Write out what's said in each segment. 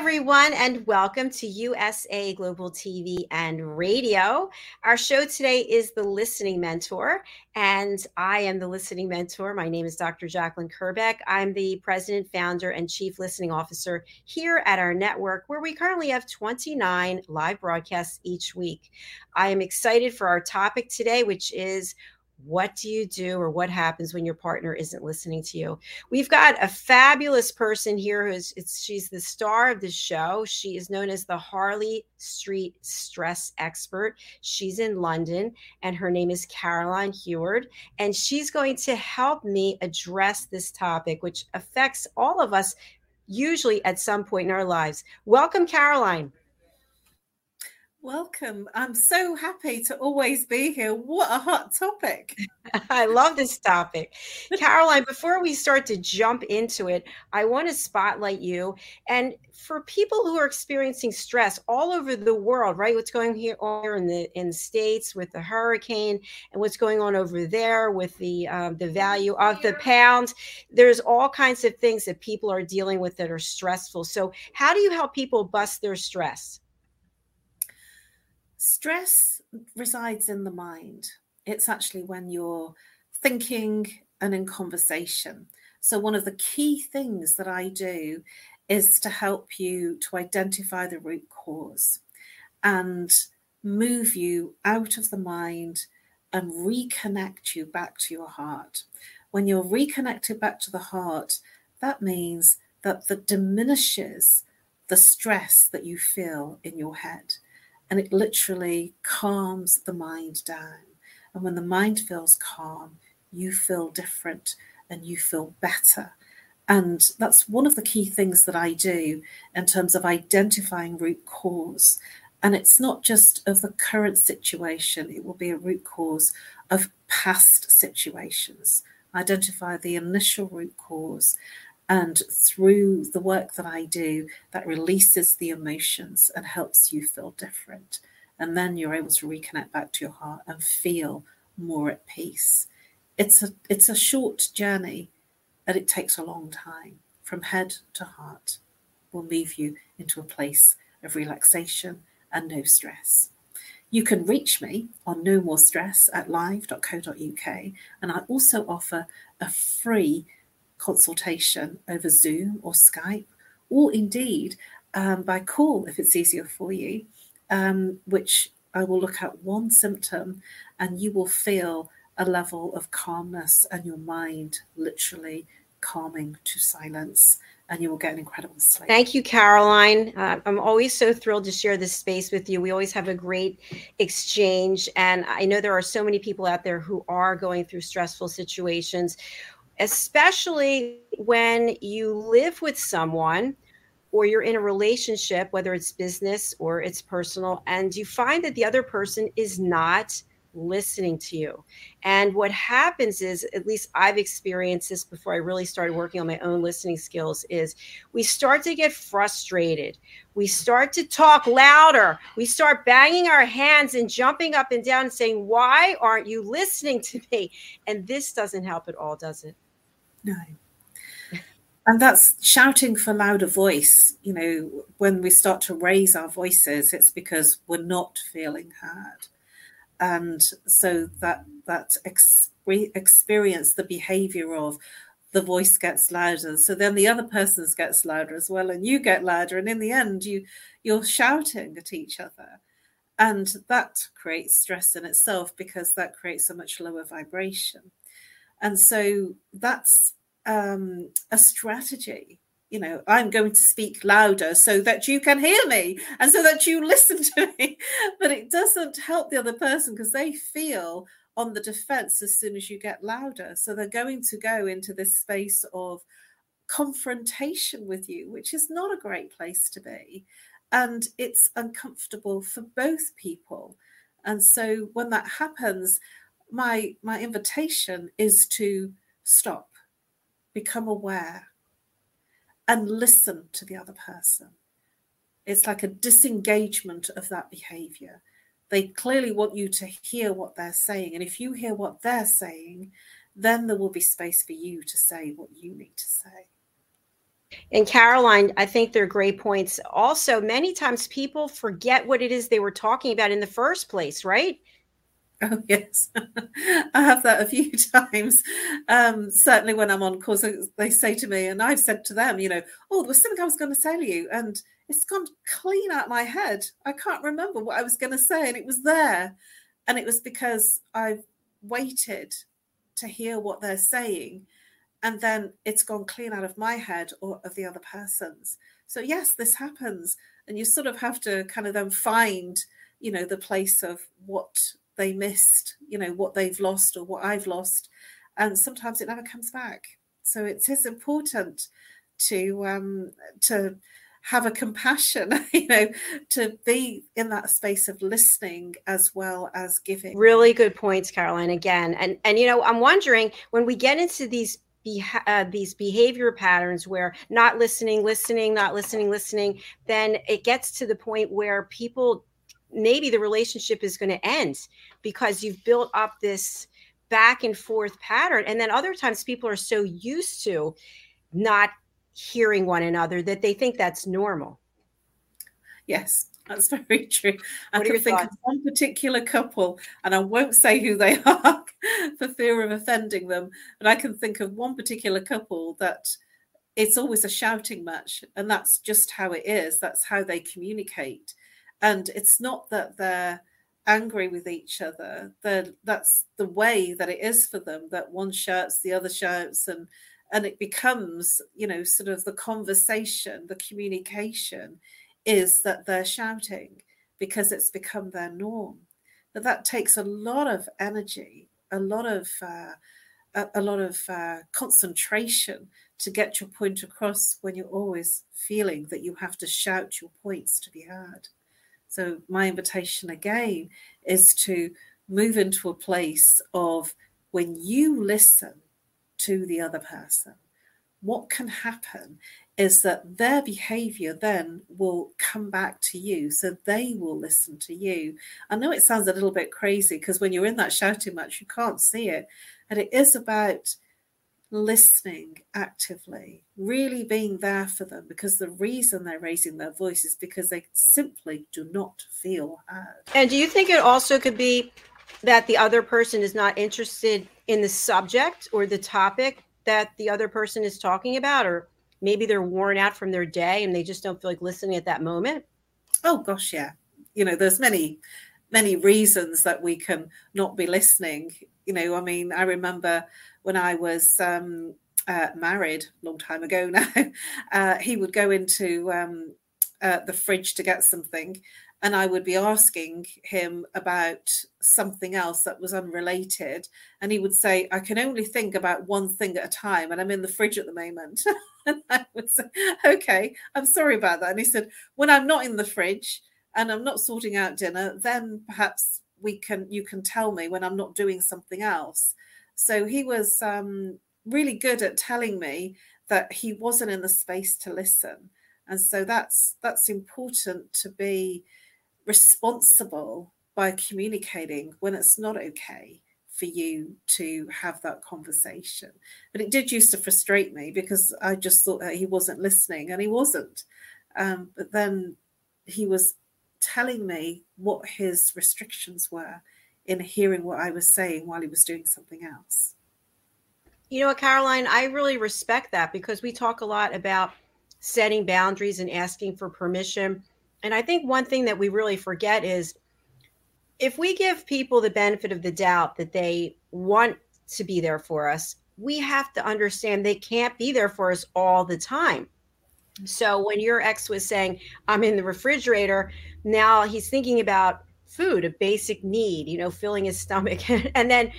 Everyone, and welcome to USA Global TV and Radio. Our show today is The Listening Mentor, and I am the listening mentor. My name is Dr. Jacqueline Kerbeck. I'm the president, founder, and chief listening officer here at our network, where we currently have 29 live broadcasts each week. I am excited for our topic today, which is what do you do or what happens when your partner isn't listening to you? We've got a fabulous person here who's she's the star of the show. She is known as the harley street stress expert. She's in london and her name is caroline heward and she's going to help me address this topic which affects all of us usually at some point in our lives. Welcome caroline Welcome. I'm so happy to always be here. What a hot topic. I love this topic. Caroline, before we start to jump into it, I want to spotlight you. And for people who are experiencing stress all over the world, right? What's going here on in the in the states with the hurricane, and what's going on over there with the um, the value of the pound. There's all kinds of things that people are dealing with that are stressful. So, how do you help people bust their stress? Stress resides in the mind. It's actually when you're thinking and in conversation. So, one of the key things that I do is to help you to identify the root cause and move you out of the mind and reconnect you back to your heart. When you're reconnected back to the heart, that means that that diminishes the stress that you feel in your head and it literally calms the mind down. And when the mind feels calm, you feel different and you feel better. And that's one of the key things that I do in terms of identifying root cause. And it's not just of the current situation, it will be a root cause of past situations. Identify the initial root cause and through the work that I do, that releases the emotions and helps you feel different. And then you're able to reconnect back to your heart and feel more at peace. It's a it's a short journey, and it takes a long time. From head to heart will leave you into a place of relaxation and no stress. You can reach me on No More Stress at live.co.uk, and I also offer a free consultation over Zoom or Skype, or indeed um, by call if it's easier for you, um, which I will look at one symptom and you will feel a level of calmness and your mind literally calming to silence and you will get an incredible sleep. Thank you, Caroline. Uh, I'm always so thrilled to share this space with you. We always have a great exchange. And I know there are so many people out there who are going through stressful situations especially when you live with someone or you're in a relationship, whether it's business or it's personal, and you find that the other person is not listening to you. And what happens is, at least I've experienced this before I really started working on my own listening skills, is we start to get frustrated. We start to talk louder. We start banging our hands and jumping up and down and saying, Why aren't you listening to me? And this doesn't help at all, does it? No. And that's shouting for louder voice. You know, when we start to raise our voices, it's because we're not feeling heard. And so that that ex- experience, the behavior of the voice gets louder. So then the other person's gets louder as well, and you get louder. And in the end, you you're shouting at each other. And that creates stress in itself because that creates a much lower vibration. And so that's um, a strategy you know, I'm going to speak louder so that you can hear me and so that you listen to me. But it doesn't help the other person because they feel on the defense as soon as you get louder. So they're going to go into this space of confrontation with you, which is not a great place to be. And it's uncomfortable for both people. And so when that happens, my my invitation is to stop, become aware, and listen to the other person. It's like a disengagement of that behavior. They clearly want you to hear what they're saying. And if you hear what they're saying, then there will be space for you to say what you need to say. And Caroline, I think they're great points. Also, many times people forget what it is they were talking about in the first place, right? Oh yes, I have that a few times. Um, certainly when I'm on course, they say to me, and I've said to them, you know, oh, there was something I was going to tell you, and it's gone clean out my head. I can't remember what I was going to say, and it was there, and it was because I've waited to hear what they're saying, and then it's gone clean out of my head or of the other person's. So yes, this happens, and you sort of have to kind of then find, you know, the place of what they missed, you know, what they've lost or what I've lost. And sometimes it never comes back. So it is important to um, to have a compassion, you know, to be in that space of listening as well as giving. Really good points, Caroline. Again, and and you know, I'm wondering when we get into these uh, these behavior patterns where not listening, listening, not listening, listening, then it gets to the point where people maybe the relationship is going to end because you've built up this back and forth pattern. And then other times people are so used to not hearing one another that they think that's normal. Yes, that's very true. I can think thoughts? of one particular couple, and I won't say who they are for fear of offending them, but I can think of one particular couple that it's always a shouting match, and that's just how it is. That's how they communicate and it's not that they're angry with each other. They're, that's the way that it is for them that one shouts the other shouts and and it becomes you know sort of the conversation the communication is that they're shouting because it's become their norm. But that takes a lot of energy a lot of uh, a, a, lot of uh, concentration to get your point across when you're always feeling that you have to shout your points to be heard so, my invitation again is to move into a place of when you listen to the other person, what can happen is that their behavior then will come back to you. So they will listen to you. I know it sounds a little bit crazy because when you're in that shouting match, you can't see it. And it is about listening actively, really being there for them because the reason they're raising their voice is because they simply do not feel heard. And do you think it also could be that the other person is not interested in the subject or the topic that the other person is talking about, or maybe they're worn out from their day and they just don't feel like listening at that moment? Oh, gosh, yeah. You know, there's many many reasons that we can not be listening you know i mean i remember when I was um, uh, married a long time ago now, uh, he would go into um, uh, the fridge to get something, and I would be asking him about something else that was unrelated. And he would say, I can only think about one thing at a time, and I'm in the fridge at the moment. and I would say, Okay, I'm sorry about that. And he said, When I'm not in the fridge and I'm not sorting out dinner, then perhaps we can you can tell me when I'm not doing something else. So he was um, really good at telling me that he wasn't in the space to listen. And so that's that's important to be responsible by communicating when it's not okay for you to have that conversation. But it did used to frustrate me because I just thought that he wasn't listening, and he wasn't. Um, but then he was telling me what his restrictions were in hearing what I was saying while he was doing something else. You know what, Caroline, I really respect that because we talk a lot about setting boundaries and asking for permission. And I think one thing that we really forget is if we give people the benefit of the doubt that they want to be there for us, we have to understand they can't be there for us all the time. So when your ex was saying, I'm in the refrigerator, now he's thinking about food, a basic need, you know, filling his stomach. and then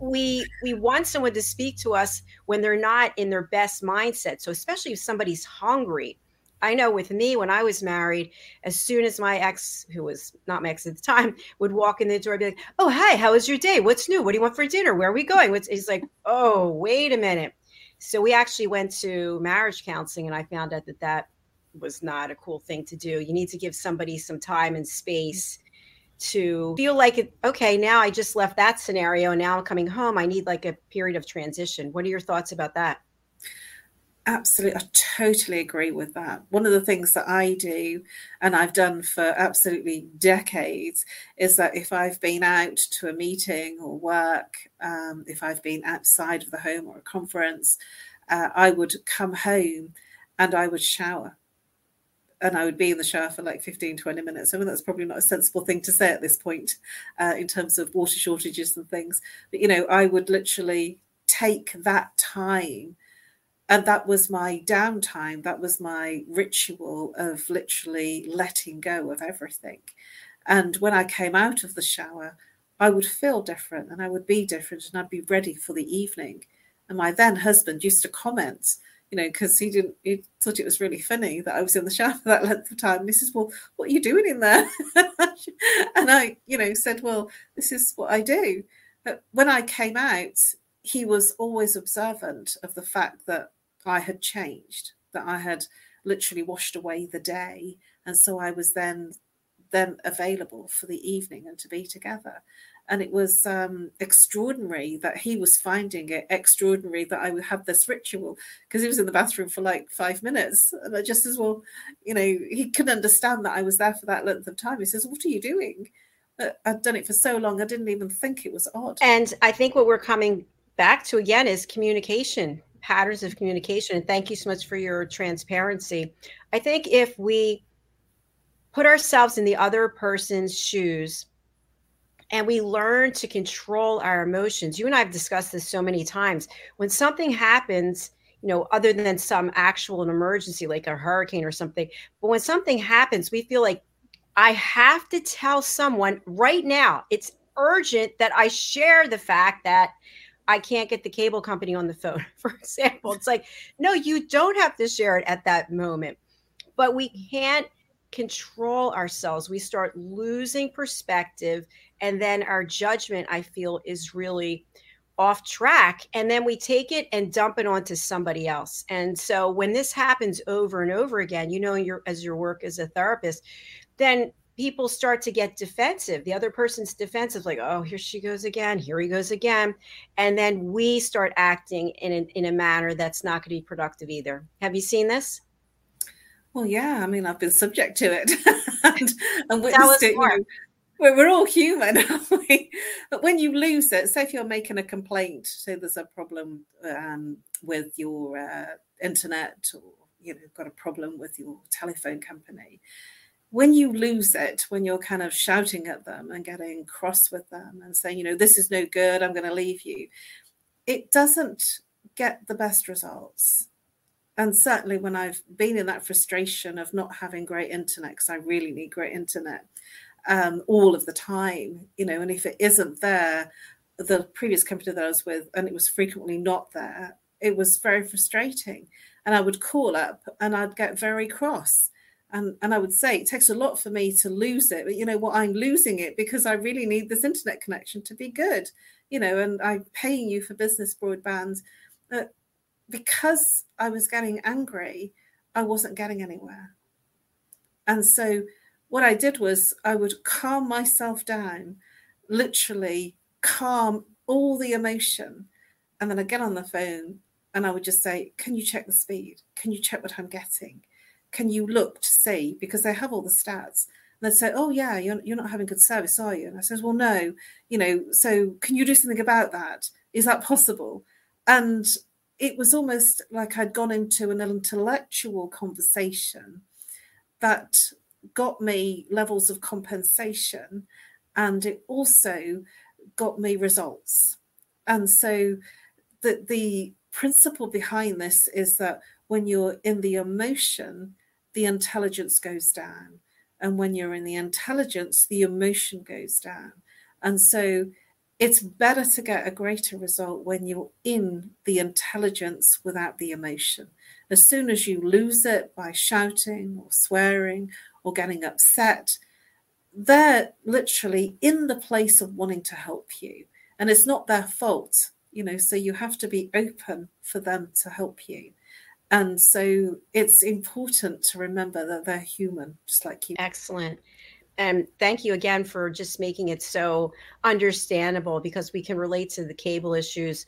we we want someone to speak to us when they're not in their best mindset. So especially if somebody's hungry. I know with me when I was married, as soon as my ex, who was not my ex at the time, would walk in the door, be like, "Oh, hi, how was your day? What's new? What do you want for dinner? Where are we going?" What's, he's like, "Oh, wait a minute." So we actually went to marriage counseling, and I found out that that was not a cool thing to do. You need to give somebody some time and space to feel like okay, now I just left that scenario and now I'm coming home. I need like a period of transition. What are your thoughts about that? Absolutely, I totally agree with that. One of the things that I do, and I've done for absolutely decades, is that if I've been out to a meeting or work, um, if I've been outside of the home or a conference, uh, I would come home and I would shower and I would be in the shower for like 15, 20 minutes. I mean, that's probably not a sensible thing to say at this point uh, in terms of water shortages and things. But, you know, I would literally take that time. And that was my downtime. That was my ritual of literally letting go of everything. And when I came out of the shower, I would feel different and I would be different and I'd be ready for the evening. And my then husband used to comment, you know, because he didn't, he thought it was really funny that I was in the shower for that length of time. And he says, Well, what are you doing in there? and I, you know, said, Well, this is what I do. But when I came out, he was always observant of the fact that I had changed, that I had literally washed away the day. And so I was then then available for the evening and to be together and it was um, extraordinary that he was finding it extraordinary that I would have this ritual because he was in the bathroom for like five minutes, and I just as well, you know, he couldn't understand that I was there for that length of time. He says, "What are you doing?" I've done it for so long, I didn't even think it was odd. And I think what we're coming back to again is communication patterns of communication. And thank you so much for your transparency. I think if we put ourselves in the other person's shoes and we learn to control our emotions. You and I have discussed this so many times. When something happens, you know, other than some actual an emergency like a hurricane or something, but when something happens, we feel like I have to tell someone right now. It's urgent that I share the fact that I can't get the cable company on the phone, for example. It's like, no, you don't have to share it at that moment. But we can't control ourselves. We start losing perspective and then our judgment i feel is really off track and then we take it and dump it onto somebody else. And so when this happens over and over again you know your as your work as a therapist then people start to get defensive. The other person's defensive like oh here she goes again here he goes again and then we start acting in a, in a manner that's not going to be productive either. Have you seen this? Well yeah i mean i've been subject to it. And, and witnessed it you know, we're, we're all human, aren't we? But when you lose it, say if you're making a complaint, say there's a problem um, with your uh, internet or you know got a problem with your telephone company, when you lose it, when you're kind of shouting at them and getting cross with them and saying, you know, this is no good, I'm going to leave you, it doesn't get the best results. And certainly when I've been in that frustration of not having great internet, because I really need great internet, um, all of the time, you know, and if it isn't there, the previous company that I was with, and it was frequently not there, it was very frustrating. And I would call up and I'd get very cross. And, and I would say it takes a lot for me to lose it, but you know what? I'm losing it because I really need this internet connection to be good, you know, and I'm paying you for business broadband. But because I was getting angry, I wasn't getting anywhere. And so what I did was I would calm myself down, literally calm all the emotion. And then I'd get on the phone and I would just say, Can you check the speed? Can you check what I'm getting? Can you look to see? Because they have all the stats. And they'd say, Oh, yeah, you're, you're not having good service, are you? And I says, Well, no, you know, so can you do something about that? Is that possible? And it was almost like I'd gone into an intellectual conversation that got me levels of compensation and it also got me results. And so the, the principle behind this is that when you're in the emotion, the intelligence goes down. And when you're in the intelligence, the emotion goes down. And so it's better to get a greater result when you're in the intelligence without the emotion. As soon as you lose it by shouting or swearing or getting upset, they're literally in the place of wanting to help you. And it's not their fault, you know, so you have to be open for them to help you. And so it's important to remember that they're human, just like you. Excellent. And thank you again for just making it so understandable because we can relate to the cable issues.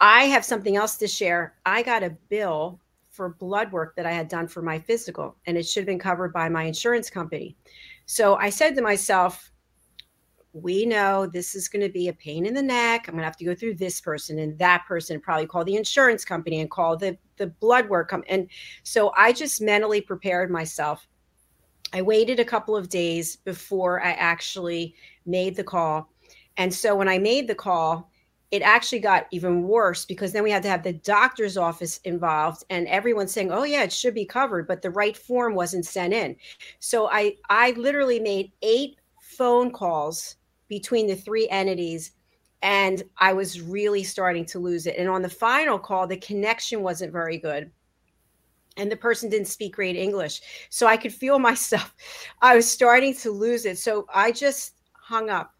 I have something else to share. I got a bill for blood work that I had done for my physical, and it should have been covered by my insurance company. So I said to myself, we know this is going to be a pain in the neck. I'm going to have to go through this person and that person, probably call the insurance company and call the, the blood work. And so I just mentally prepared myself. I waited a couple of days before I actually made the call. And so when I made the call, it actually got even worse because then we had to have the doctor's office involved and everyone saying oh yeah it should be covered but the right form wasn't sent in so i i literally made eight phone calls between the three entities and I was really starting to lose it. And on the final call, the connection wasn't very good. And the person didn't speak great English. So I could feel myself, I was starting to lose it. So I just hung up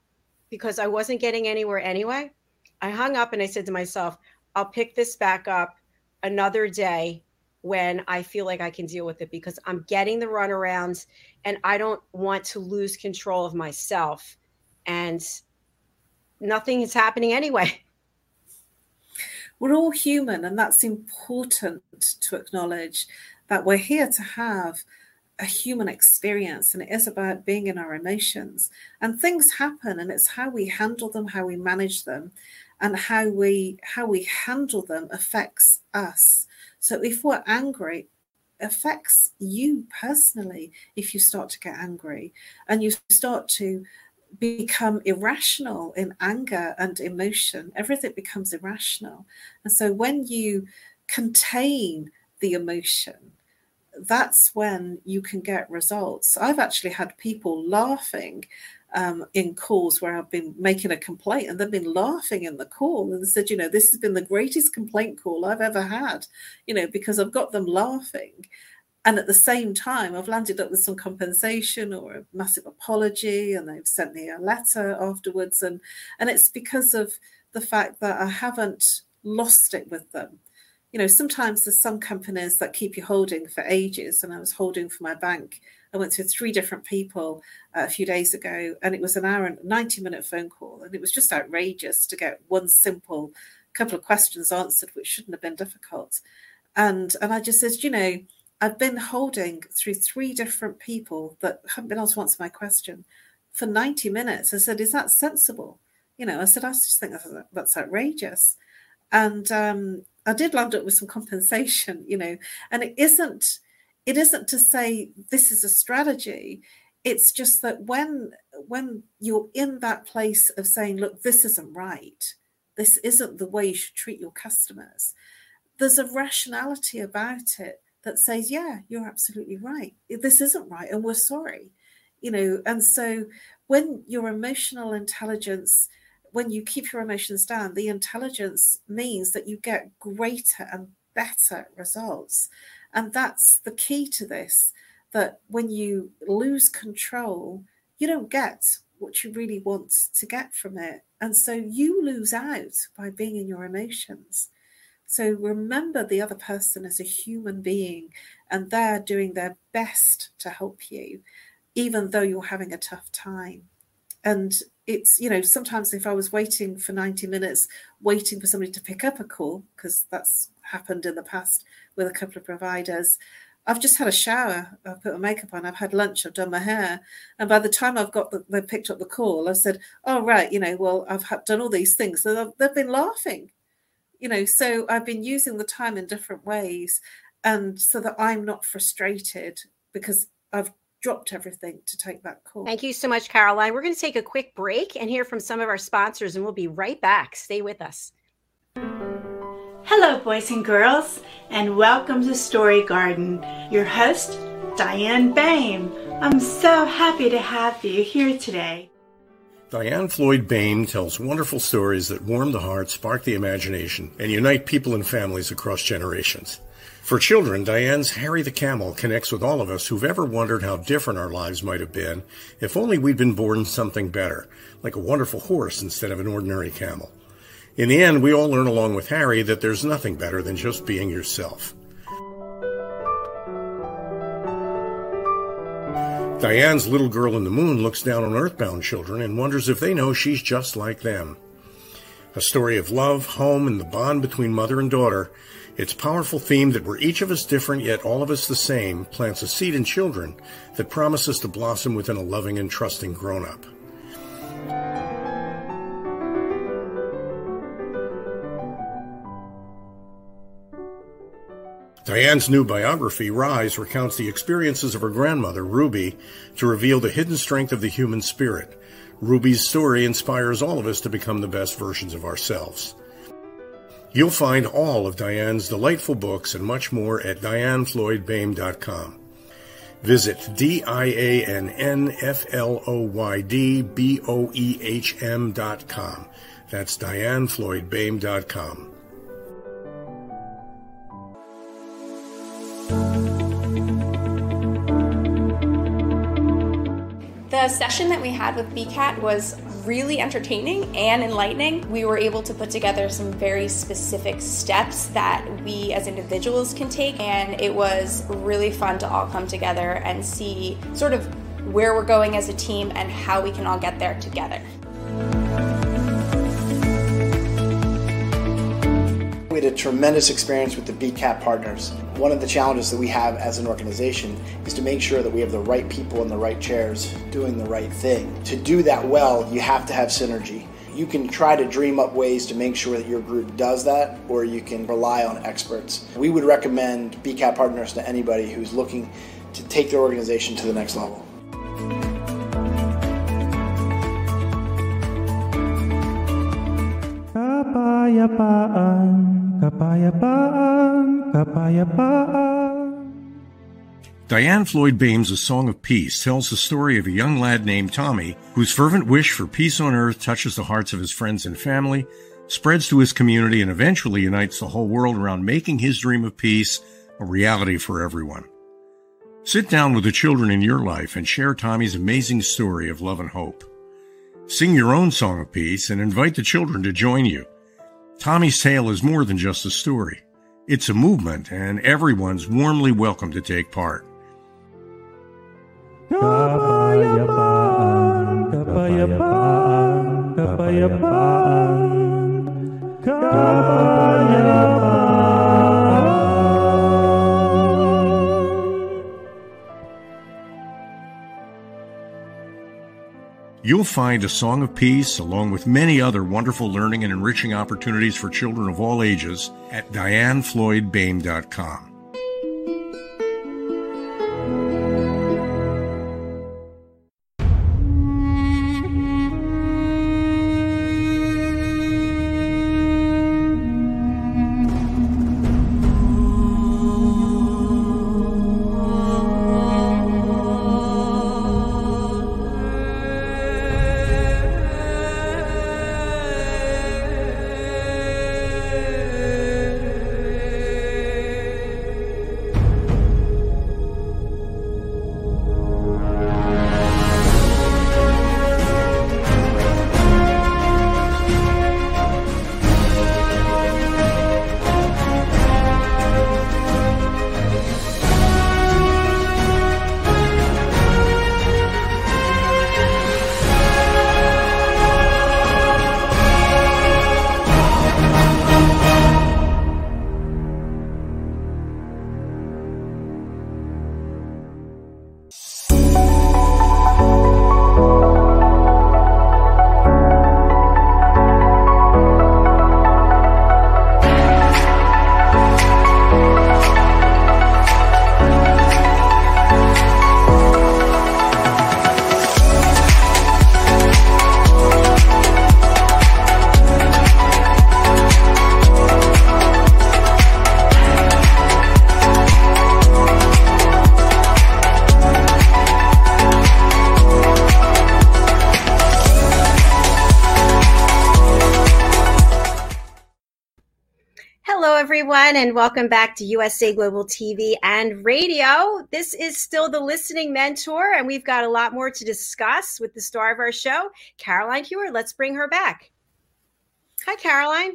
because I wasn't getting anywhere anyway. I hung up and I said to myself, I'll pick this back up another day when I feel like I can deal with it because I'm getting the runarounds and I don't want to lose control of myself. And nothing is happening anyway. We're all human, and that's important to acknowledge that we're here to have a human experience and it is about being in our emotions. And things happen and it's how we handle them how we manage them and how we how we handle them affects us so if we're angry affects you personally if you start to get angry and you start to become irrational in anger and emotion. Everything becomes irrational. And so when you contain the emotion, that's when you can get results. I've actually had people laughing um, in calls where I've been making a complaint and they've been laughing in the call and said, you know, this has been the greatest complaint call I've ever had, you know, because I've got them laughing. And at the same time i've landed up with some compensation or a massive apology and they've sent me a letter afterwards. And and it's because of the fact that i haven't lost it with them. You know sometimes there's some companies that keep you holding for ages and i was holding for my bank i went to three different people uh, a few days ago and it was an hour and 90 minute phone call and it was just outrageous to get one simple couple of questions answered which shouldn't have been difficult and and i just said you know I've been holding through three different people that haven't been able to answer my question for 90 minutes. I said, Is that sensible? You know, I said, I just think that's outrageous. And um, I did land up with some compensation, you know, and it isn't it isn't to say this is a strategy. It's just that when when you're in that place of saying, look, this isn't right, this isn't the way you should treat your customers, there's a rationality about it that says, yeah, you're absolutely right. This isn't right, and we're sorry. You know, and so when your emotional intelligence, when you keep your emotions down, the intelligence means that you get greater and better results. And that's the key to this that when you lose control, you don't get what you really want to get from it. And so you lose out by being in your emotions. So remember the other person as a human being and they're doing their best to help you, even though you're having a tough time. And it's, you know, sometimes if I was waiting for 90 minutes, waiting for somebody to pick up a call, because that's happened in the past with a couple of providers, I've just had a shower. I've put my makeup on. I've had lunch. I've done my hair. And by the time I've got the, they picked up the call, i've said, "Oh right, you know, well I've done all these things." So they've, they've been laughing you know so i've been using the time in different ways and so that i'm not frustrated because i've dropped everything to take that call thank you so much caroline we're going to take a quick break and hear from some of our sponsors and we'll be right back stay with us Hello, boys and girls, and welcome to Story Garden. Your host, Diane Boehm. I'm so happy to have you here today. Diane Floyd Boehm tells wonderful stories that warm the heart, spark the imagination, and unite people and families across generations. For children, Diane's Harry the Camel connects with all of us who've ever wondered how different our lives might have been if only we'd been born something better, like a wonderful horse instead of an ordinary camel. In the end, we all learn along with Harry that there's nothing better than just being yourself. Diane's little girl in the moon looks down on earthbound children and wonders if they know she's just like them. A story of love, home, and the bond between mother and daughter, its powerful theme that we're each of us different yet all of us the same plants a seed in children that promises to blossom within a loving and trusting grown up. Diane's new biography, Rise, recounts the experiences of her grandmother, Ruby, to reveal the hidden strength of the human spirit. Ruby's story inspires all of us to become the best versions of ourselves. You'll find all of Diane's delightful books and much more at dianefloydboehm.com. Visit D-I-A-N-N-F-L-O-Y-D-B-O-E-H-M dot com. That's dianefloydboehm.com. The session that we had with BCAT was really entertaining and enlightening. We were able to put together some very specific steps that we as individuals can take, and it was really fun to all come together and see sort of where we're going as a team and how we can all get there together. We had a tremendous experience with the BCAT partners. One of the challenges that we have as an organization is to make sure that we have the right people in the right chairs doing the right thing. To do that well, you have to have synergy. You can try to dream up ways to make sure that your group does that, or you can rely on experts. We would recommend BCAT partners to anybody who's looking to take their organization to the next level. Kapayapaan, kapayapaan, kapayapaan. Diane Floyd Boehm's A Song of Peace tells the story of a young lad named Tommy whose fervent wish for peace on earth touches the hearts of his friends and family, spreads to his community, and eventually unites the whole world around making his dream of peace a reality for everyone. Sit down with the children in your life and share Tommy's amazing story of love and hope. Sing your own song of peace and invite the children to join you. Tommy's tale is more than just a story. It's a movement, and everyone's warmly welcome to take part. You'll find A Song of Peace, along with many other wonderful learning and enriching opportunities for children of all ages, at dianefloydboehm.com. and welcome back to USA Global TV and Radio. This is still the listening mentor, and we've got a lot more to discuss with the star of our show, Caroline Hewer. Let's bring her back. Hi, Caroline.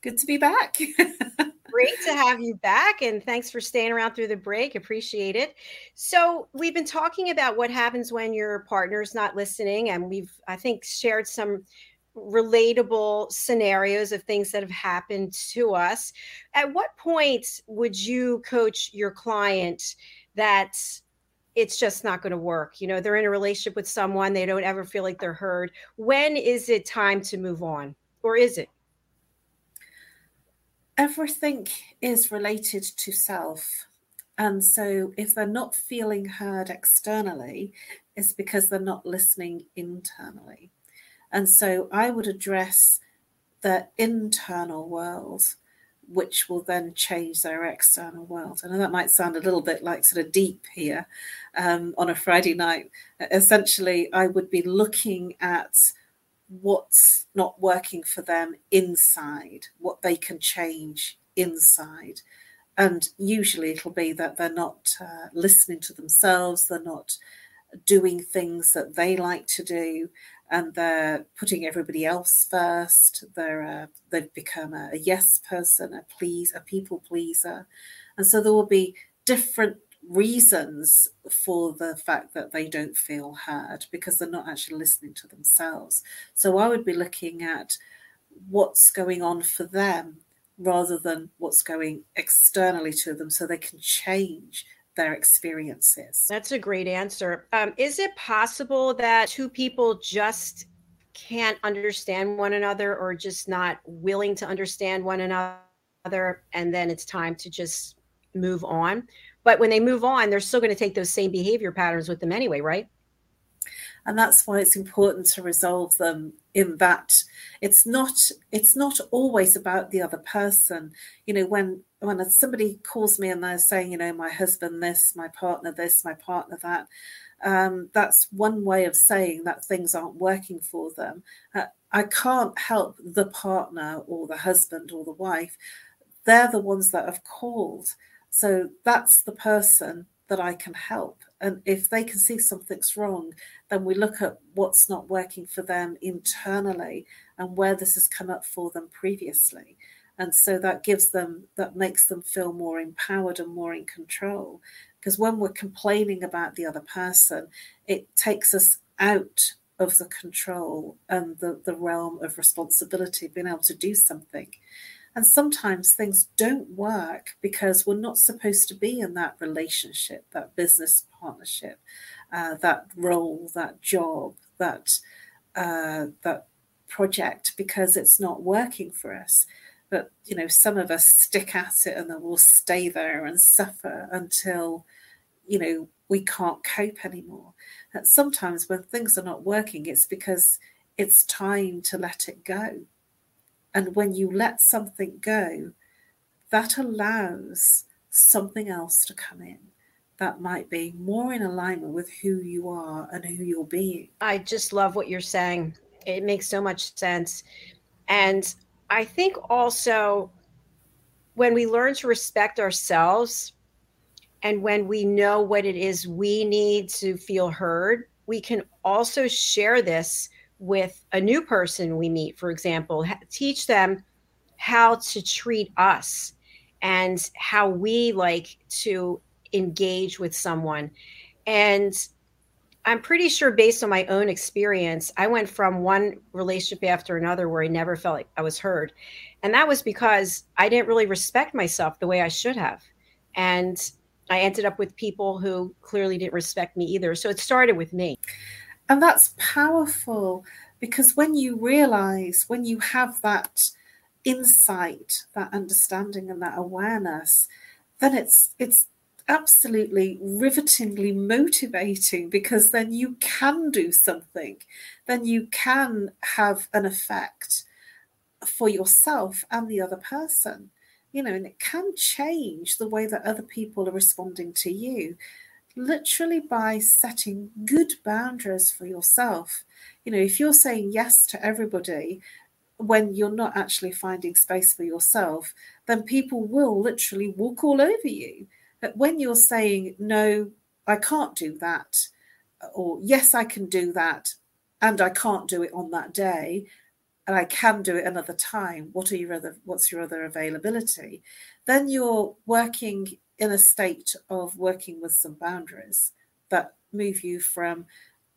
Good to be back. Great to have you back, and thanks for staying around through the break. Appreciate it. So, we've been talking about what happens when your partner's not listening, and we've, I think, shared some relatable scenarios of things that have happened to us. At what point would you coach your client that it's just not going to work? You know, they're in a relationship with someone, they don't ever feel like they're heard. When is it time to move on? Or is it? Everything is related to self. And so if they're not feeling heard externally, it's because they're not listening internally. And so I would address the internal world, which will then change their external world. I know that might sound a little bit like sort of deep here um, on a Friday night. Essentially, I would be looking at what's not working for them inside, what they can change inside. And usually it'll be that they're not uh, listening to themselves, they're not doing things that they like to do, and they're putting everybody else first. They're they've become a, a, yes person, a please, a people pleaser, and so there will be different reasons for the fact that they don't feel heard because they're not actually listening to themselves. So I would be looking at what's going on for them rather than what's going externally to them so they can change their experiences. That's a great answer. Um, is it possible that two people just can't understand one another or just not willing to understand one another and then it's time to just move on? But when they move on, they're still going to take those same behavior patterns with them anyway, right? And that's why it's important to resolve them in that it's not it's not always about the other person. You know when when somebody calls me and they're saying you know my husband this my partner this my partner that um, that's one way of saying that things aren't working for them. Uh, i can't help the partner or the husband or the wife. They're the ones that have called. So that's the person that i can help and if they can see something's wrong, then we look at what's not working for them internally and where this has come up for them previously. And so that gives them, that makes them feel more empowered and more in control. Because when we're complaining about the other person, it takes us out of the control and the, the realm of responsibility, being able to do something. And sometimes things don't work because we're not supposed to be in that relationship, that business partnership, uh, that role, that job, that uh, that project because it's not working for us. But you know, some of us stick at it and then we'll stay there and suffer until you know we can't cope anymore. And sometimes when things are not working, it's because it's time to let it go and when you let something go, that allows something else to come in that might be more in alignment with who you are and who you're being. I just love what you're saying. It makes so much sense. And I think also when we learn to respect ourselves and when we know what it is we need to feel heard, we can also share this with a new person we meet, for example, teach them how to treat us and how we like to engage with someone. And I'm pretty sure, based on my own experience, I went from one relationship after another where I never felt like I was heard. And that was because I didn't really respect myself the way I should have. And I ended up with people who clearly didn't respect me either. So it started with me. And that's powerful because when you realize, when you have that insight, that understanding, and that awareness, then it's it's absolutely rivetingly motivating because then you can do something, then you can have an effect for yourself and the other person. You know, and it can change the way that other people are responding to you literally by setting good boundaries for yourself. You know, if you're saying yes to everybody, when you're not actually finding space for yourself, then people will literally walk all over you. But when you're saying, no, I can't do that, or yes, I can do that, and I can't do it on that day, and I can do it another time, what are your other what's your other availability? Then you're working in a state of working with some boundaries that move you from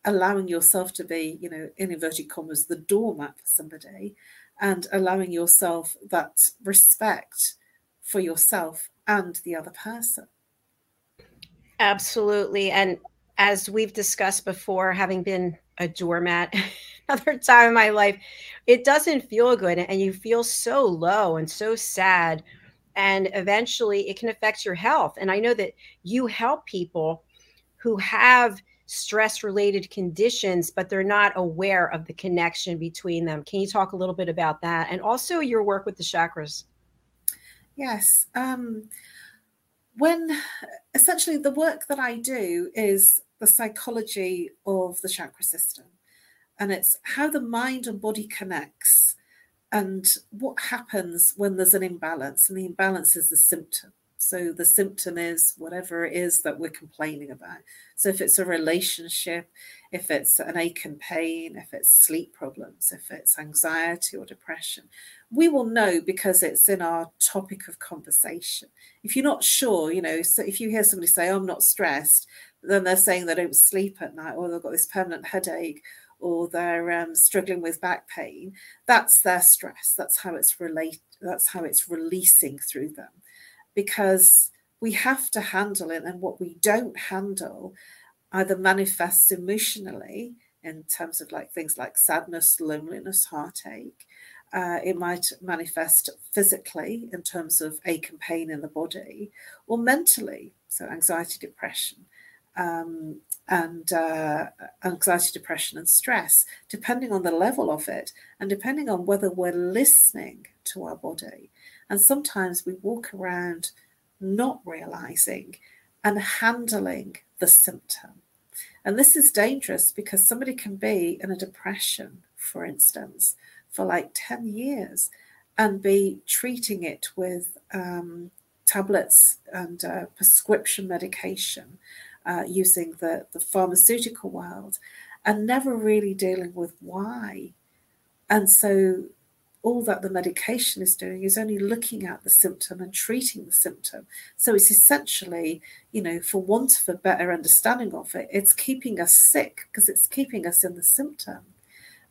allowing yourself to be, you know, in inverted commas, the doormat for somebody and allowing yourself that respect for yourself and the other person. Absolutely. And as we've discussed before, having been a doormat another time in my life, it doesn't feel good. And you feel so low and so sad. And eventually it can affect your health. And I know that you help people who have stress related conditions, but they're not aware of the connection between them. Can you talk a little bit about that? And also your work with the chakras? Yes. Um, when essentially the work that I do is the psychology of the chakra system, and it's how the mind and body connects and what happens when there's an imbalance, and the imbalance is the symptom. So the symptom is whatever it is that we're complaining about. So if it's a relationship, if it's an ache and pain, if it's sleep problems, if it's anxiety or depression, we will know because it's in our topic of conversation. If you're not sure, you know, so if you hear somebody say, oh, I'm not stressed, then they're saying they don't sleep at night or they've got this permanent headache or they're um, struggling with back pain that's their stress that's how it's relate that's how it's releasing through them because we have to handle it. And what we don't handle either manifests emotionally in terms of like things like sadness, loneliness, heartache. Uh, it might manifest physically in terms of ache and pain in the body, or mentally, so anxiety, depression, um, and uh, anxiety, depression, and stress, depending on the level of it, and depending on whether we're listening to our body. And sometimes we walk around not realizing and handling the symptom. And this is dangerous because somebody can be in a depression, for instance, for like 10 years and be treating it with um, tablets and uh, prescription medication uh, using the, the pharmaceutical world and never really dealing with why. And so all that the medication is doing is only looking at the symptom and treating the symptom. So it's essentially, you know, for want of a better understanding of it, it's keeping us sick because it's keeping us in the symptom.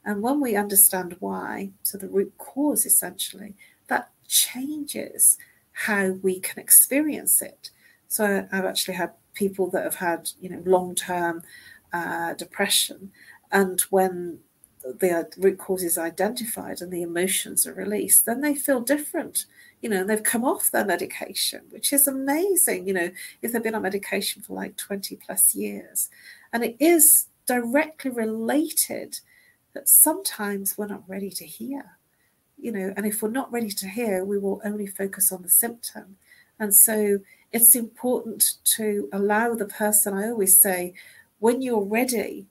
And when we understand why, so the root cause essentially, that changes how we can experience it. So I've actually had people that have had, you know, long term uh, depression. And when the root cause is identified and the emotions are released, then they feel different. You know, they've come off their medication, which is amazing, you know, if they've been on medication for like 20 plus years. And it is directly related that sometimes we're not ready to hear, you know, and if we're not ready to hear, we will only focus on the symptom. And so it's important to allow the person, I always say, when you're ready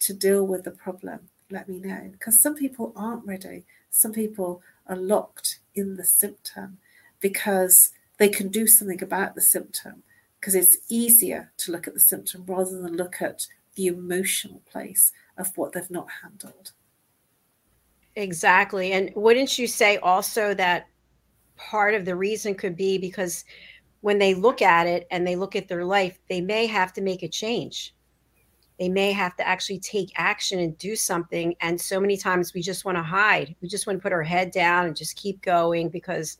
to deal with the problem, let me know. Because some people aren't ready. Some people are locked in the symptom because they can do something about the symptom because it's easier to look at the symptom rather than look at the emotional place of what they've not handled. Exactly. And wouldn't you say also that part of the reason could be because when they look at it and they look at their life, they may have to make a change they may have to actually take action and do something. And so many times we just want to hide. We just want to put our head down and just keep going because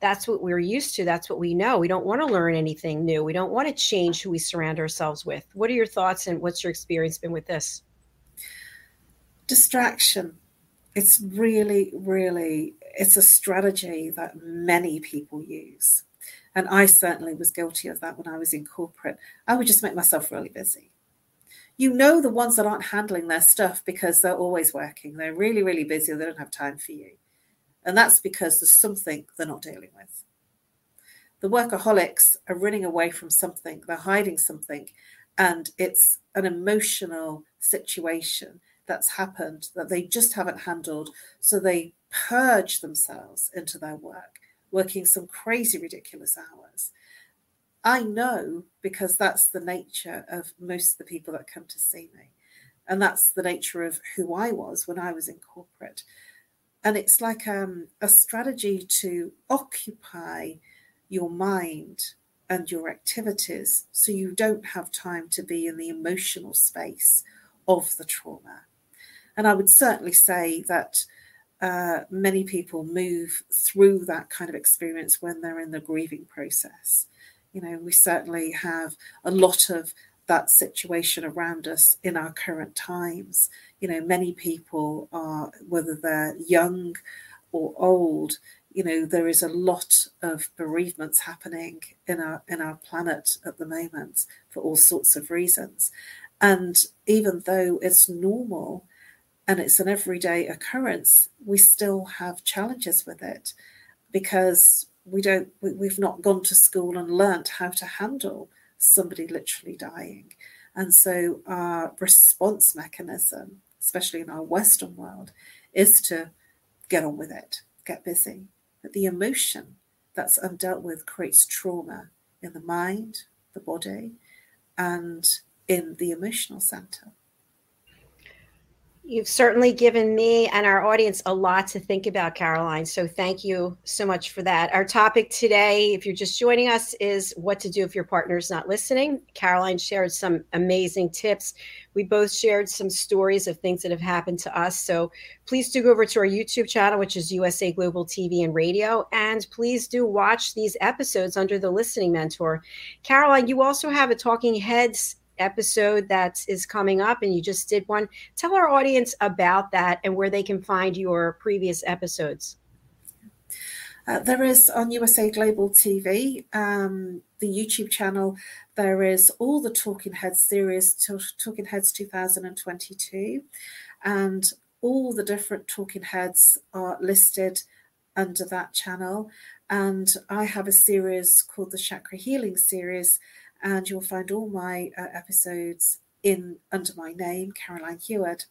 that's what we're used to. That's what we know. We don't want to learn anything new. We don't want to change who we surround ourselves with. What are your thoughts and what's your experience been with this? Distraction. It's really, really, it's a strategy that many people use. And I certainly was guilty of that when I was in corporate. I would just make myself really busy you know the ones that aren't handling their stuff because they're always working. They're really, really busy. They don't have time for you. And that's because there's something they're not dealing with. The workaholics are running away from something, they're hiding something, and it's an emotional situation that's happened that they just haven't handled. So they purge themselves into their work, working some crazy, ridiculous hours. I know because that's the nature of most of the people that come to see me. And that's the nature of who I was when I was in corporate. And it's like um, a strategy to occupy your mind and your activities so you don't have time to be in the emotional space of the trauma. And I would certainly say that uh, many people move through that kind of experience when they're in the grieving process. You know, we certainly have a lot of that situation around us in our current times. You know, many people are, whether they're young or old, you know, there is a lot of bereavements happening in our in our planet at the moment for all sorts of reasons. And even though it's normal and it's an everyday occurrence, we still have challenges with it because we don't we, we've not gone to school and learnt how to handle somebody literally dying. And so our response mechanism, especially in our Western world, is to get on with it, get busy. But the emotion that's undealt with creates trauma in the mind, the body, and in the emotional center. You've certainly given me and our audience a lot to think about, Caroline. So thank you so much for that. Our topic today, if you're just joining us, is what to do if your partner is not listening. Caroline shared some amazing tips. We both shared some stories of things that have happened to us. So please do go over to our YouTube channel, which is USA Global TV and Radio. And please do watch these episodes under the Listening Mentor. Caroline, you also have a Talking Heads episode that is coming up and you just did one. Tell our audience about that and where they can find your previous episodes. Uh, there is on USA Global TV, um, the YouTube channel, there is all the Talking Heads series, Talking Heads 2022, and all the different Talking Heads are listed under that channel. And I have a series called the Chakra Healing Series, and you'll find all my uh, episodes in under my name, Caroline Heward.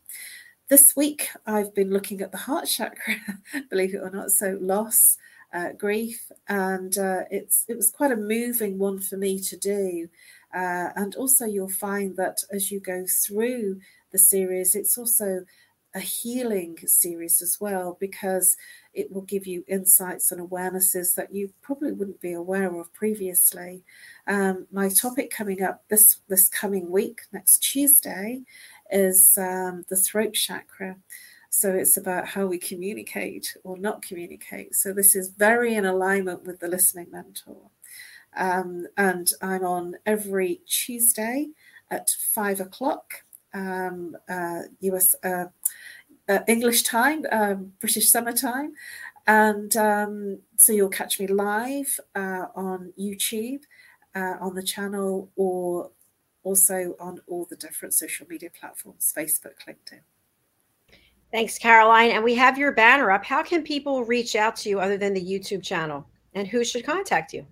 This week, I've been looking at the heart chakra, believe it or not. So loss, uh, grief, and uh, it's it was quite a moving one for me to do. Uh, and also, you'll find that as you go through the series, it's also a healing series as well because it will give you insights and awarenesses that you probably wouldn't be aware of previously. Um, my topic coming up this this coming week, next Tuesday, is um, the throat chakra. So it's about how we communicate or not communicate. So this is very in alignment with the listening mentor. Um, and I'm on every Tuesday at five o'clock um, uh, US uh, uh, English time, um, British summertime. And um, so you'll catch me live uh, on YouTube, uh, on the channel, or also on all the different social media platforms Facebook, LinkedIn. Thanks, Caroline. And we have your banner up. How can people reach out to you other than the YouTube channel? And who should contact you?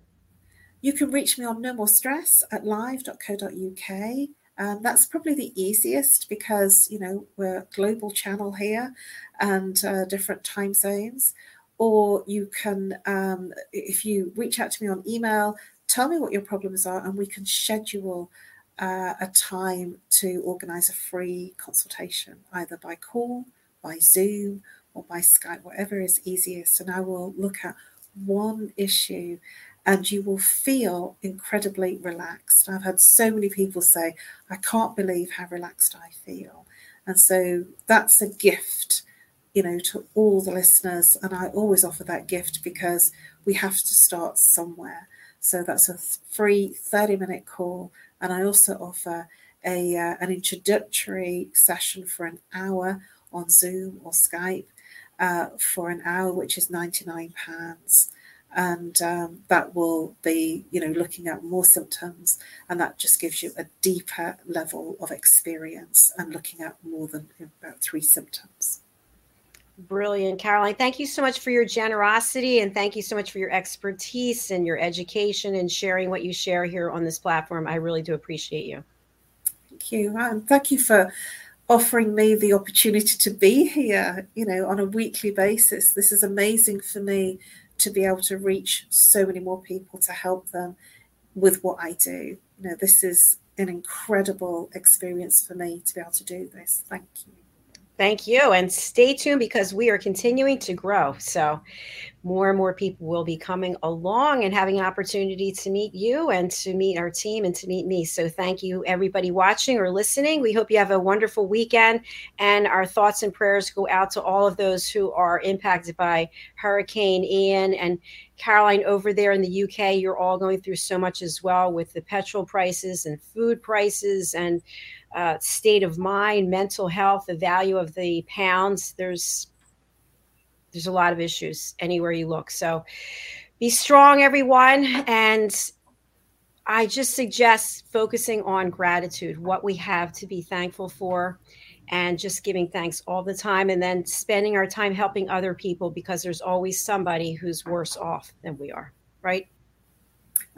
You can reach me on no more stress at live.co.uk. Um, that's probably the easiest because you know we're a global channel here and uh, different time zones. Or you can, um, if you reach out to me on email, tell me what your problems are, and we can schedule uh, a time to organize a free consultation, either by call, by Zoom, or by Skype, whatever is easiest. And I will look at one issue and you will feel incredibly relaxed. I've had so many people say, I can't believe how relaxed I feel. And so that's a gift, you know, to all the listeners. And I always offer that gift because we have to start somewhere. So that's a free 30 minute call. And I also offer a, uh, an introductory session for an hour on Zoom or Skype uh, for an hour, which is £99 and um, that will be you know looking at more symptoms and that just gives you a deeper level of experience and looking at more than about three symptoms. Brilliant caroline. Thank you so much for your generosity and thank you so much for your expertise and your education and sharing what you share here on this platform. I really do appreciate you. Thank you and thank you for offering me the opportunity to be here, you know, on a weekly basis. This is amazing for me to be able to reach so many more people to help them with what I do. You know, this is an incredible experience for me to be able to do this. Thank you. Thank you. And stay tuned because we are continuing to grow. So, more and more people will be coming along and having an opportunity to meet you and to meet our team and to meet me. So, thank you, everybody watching or listening. We hope you have a wonderful weekend. And our thoughts and prayers go out to all of those who are impacted by Hurricane Ian and Caroline over there in the UK. You're all going through so much as well with the petrol prices and food prices and uh, state of mind, mental health, the value of the pounds. There's there's a lot of issues anywhere you look. So be strong, everyone. And I just suggest focusing on gratitude, what we have to be thankful for, and just giving thanks all the time. And then spending our time helping other people because there's always somebody who's worse off than we are, right?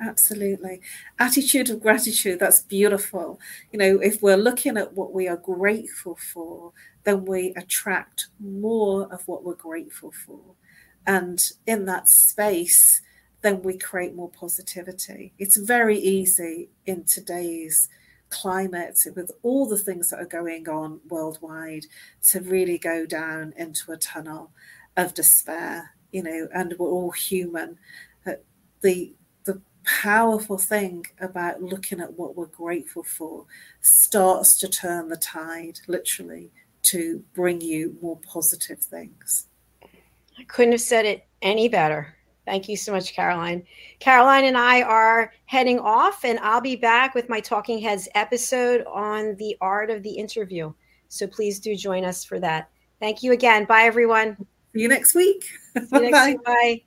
Absolutely. Attitude of gratitude, that's beautiful. You know, if we're looking at what we are grateful for, then we attract more of what we're grateful for. And in that space, then we create more positivity. It's very easy in today's climate, with all the things that are going on worldwide, to really go down into a tunnel of despair, you know, and we're all human. The powerful thing about looking at what we're grateful for starts to turn the tide, literally, to bring you more positive things. I couldn't have said it any better. Thank you so much, Caroline. Caroline and I are heading off, and I'll be back with my Talking Heads episode on the art of the interview. So please do join us for that. Thank you again. Bye, everyone. See you next week. See you next week. Bye.